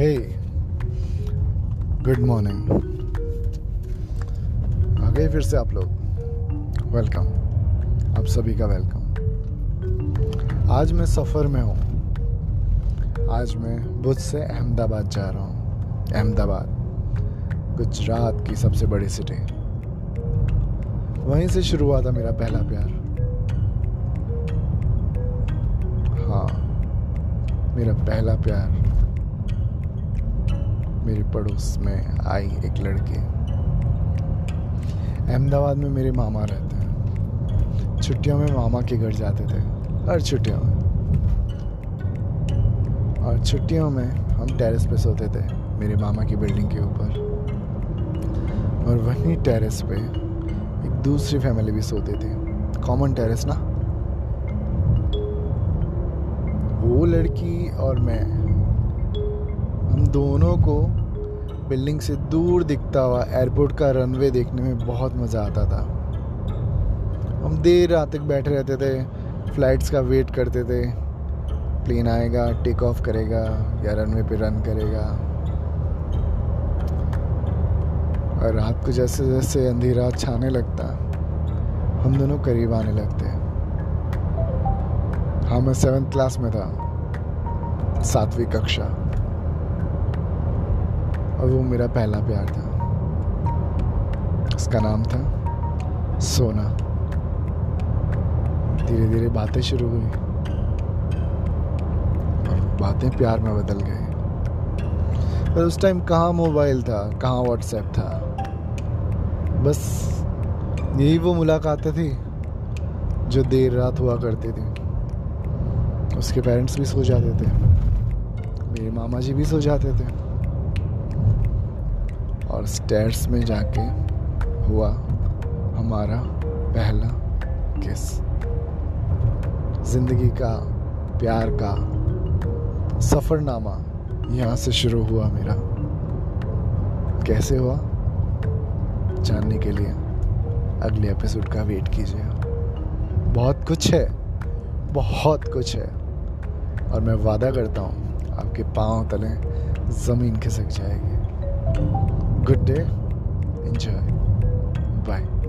हे good morning आ गए फिर से आप लोग. वेलकम आप सभी का वेलकम आज मैं सफ़र में हूँ. आज मैं बुध से अहमदाबाद जा रहा हूँ. अहमदाबाद. गुजरात की सबसे बड़ी सिटी वहीं से शुरू हुआ था मेरा पहला प्यार. हाँ. मेरा पहला प्यार. मेरी पड़ोस में आई एक लड़की। अहमदाबाद में मेरे मामा रहते हैं। छुट्टियों में मामा के घर जाते थे, हर छुट्टियों में। और छुट्टियों में हम टेरेस पे सोते थे, मेरे मामा की बिल्डिंग के ऊपर। और वहीं टेरेस पे एक दूसरी फैमिली भी सोती थी। कॉमन टेरेस ना? वो लड़की और मैं हम दोनों को बिल्डिंग से दूर दिखता हुआ एयरपोर्ट का रनवे देखने में बहुत मज़ा आता था। हम देर रात तक बैठे रहते थे फ्लाइट्स का वेट करते थे। प्लेन आएगा टेक ऑफ़ करेगा या रनवे पे रन करेगा। और रात को जैसे जैसे अंधेरा छाने लगता, हम दोनों करीब आने लगते। हाँ मैं सेवेंथ क्लास में था, सातवीं कक्षा। और वो मेरा पहला प्यार था। उसका नाम था सोना। धीरे धीरे बातें शुरू हुई। और बातें प्यार में बदल गई। पर उस टाइम कहाँ मोबाइल था, कहाँ व्हाट्सएप था? बस यही वो मुलाकातें थी, जो देर रात हुआ करती थी। उसके पेरेंट्स भी सो जाते थे। मेरे मामा जी भी सो जाते थे। और स्टेयर्स में जाके हुआ हमारा पहला किस ज़िंदगी का, प्यार का सफ़रनामा यहाँ से शुरू हुआ मेरा। कैसे हुआ? जानने के लिए अगले एपिसोड का वेट कीजिए। बहुत कुछ है, बहुत कुछ है। और मैं वादा करता हूँ, आपके पाँव तले ज़मीन खिसक जाएगी। Good day. Enjoy. Bye.